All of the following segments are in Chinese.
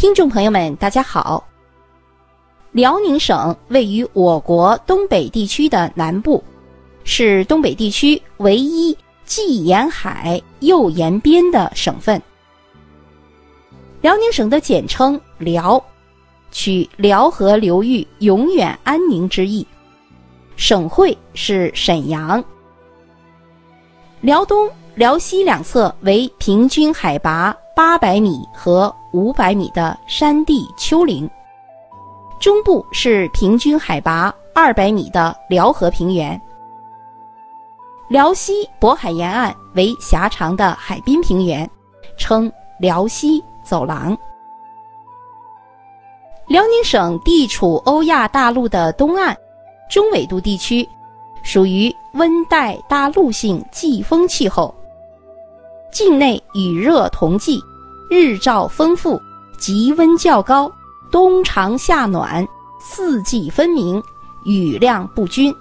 听众朋友们，大家好。辽宁省位于我国东北地区的南部，是东北地区唯一既沿海又沿边的省份。辽宁省的简称“辽”，取辽河流域永远安宁之意。省会是沈阳。辽东、辽西两侧为平均海拔八百米和五百米的山地丘陵。中部是平均海拔二百米的辽河平原，辽西渤海沿岸为狭长的海滨平原，称辽西走廊。辽宁省地处欧亚大陆的东岸，中纬度地区，属于温带大陆性季风气候，境内雨热同季，日照丰富，极温较高。冬长夏暖，四季分明，雨量不均。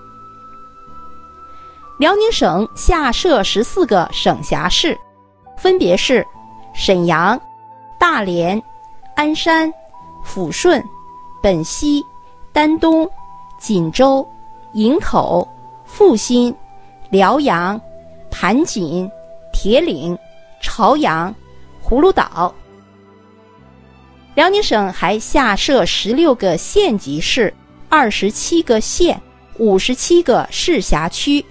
辽宁省下设十四个省辖市，分别是沈阳、大连、鞍山、抚顺、本溪、丹东、锦州、营口、阜新、辽阳、盘锦、铁岭、朝阳、葫芦岛。辽宁省还下设十六个县级市、二十七个县、五十七个市辖区。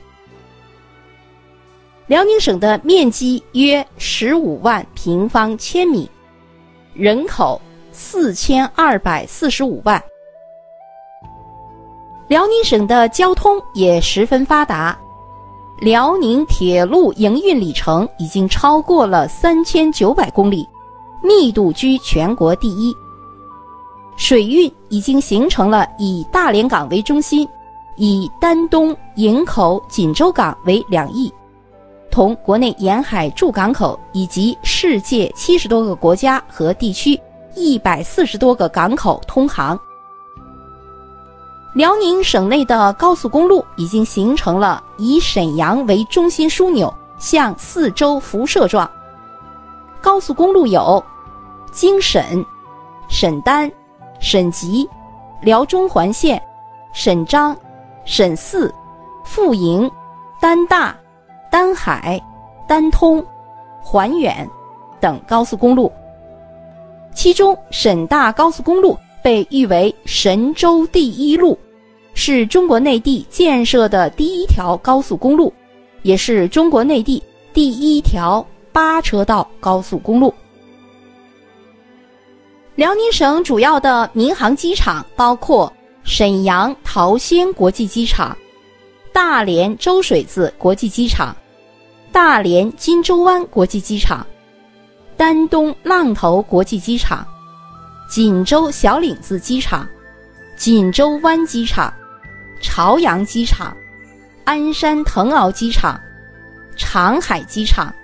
辽宁省的面积约十五万平方千米，人口四千二百四十五万。辽宁省的交通也十分发达，辽宁铁路营运里程已经超过了三千九百公里。密度居全国第一，水运已经形成了以大连港为中心，以丹东、营口、锦州港为两翼，同国内沿海驻港口以及世界七十多个国家和地区一百四十多个港口通航。辽宁省内的高速公路已经形成了以沈阳为中心枢纽，向四周辐射状。高速公路有京沈、沈丹、沈集、辽中环线、沈张、沈四、富营、丹大、丹海、丹通、环远等高速公路。其中，沈大高速公路被誉为“神州第一路”，是中国内地建设的第一条高速公路，也是中国内地第一条。八车道高速公路。辽宁省主要的民航机场包括沈阳桃仙国际机场、大连周水子国际机场、大连金州湾国际机场、丹东浪头国际机场、锦州小岭子机场、锦州湾机场、朝阳机场、鞍山腾鳌机场、长海机场。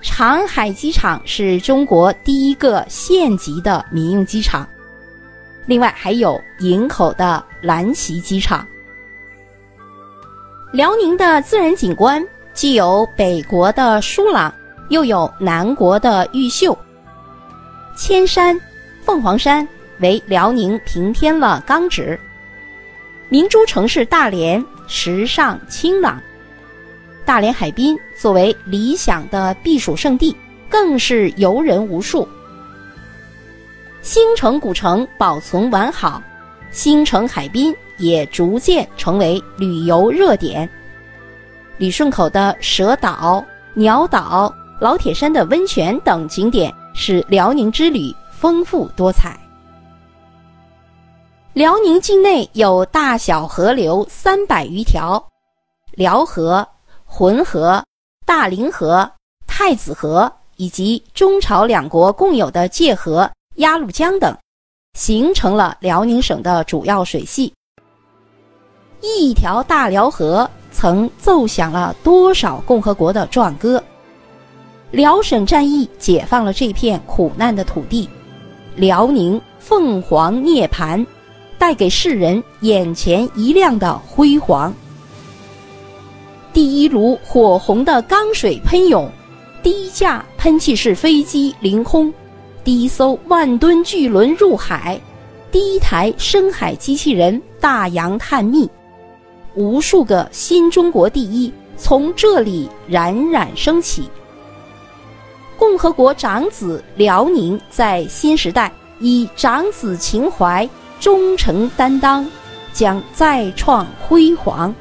长海机场是中国第一个县级的民用机场，另外还有营口的蓝旗机场。辽宁的自然景观既有北国的舒朗，又有南国的毓秀。千山、凤凰山为辽宁平添了刚直。明珠城市大连时尚清朗。大连海滨作为理想的避暑胜地，更是游人无数。新城古城保存完好，新城海滨也逐渐成为旅游热点。旅顺口的蛇岛、鸟岛、老铁山的温泉等景点，使辽宁之旅丰富多彩。辽宁境内有大小河流三百余条，辽河。浑河、大凌河、太子河以及中朝两国共有的界河鸭绿江等，形成了辽宁省的主要水系。一条大辽河曾奏响了多少共和国的壮歌？辽沈战役解放了这片苦难的土地，辽宁凤凰涅槃，带给世人眼前一亮的辉煌。第一炉火红的钢水喷涌，第一架喷气式飞机凌空，第一艘万吨巨轮入海，第一台深海机器人大洋探秘，无数个新中国第一从这里冉冉升起。共和国长子辽宁在新时代以长子情怀、忠诚担当，将再创辉煌。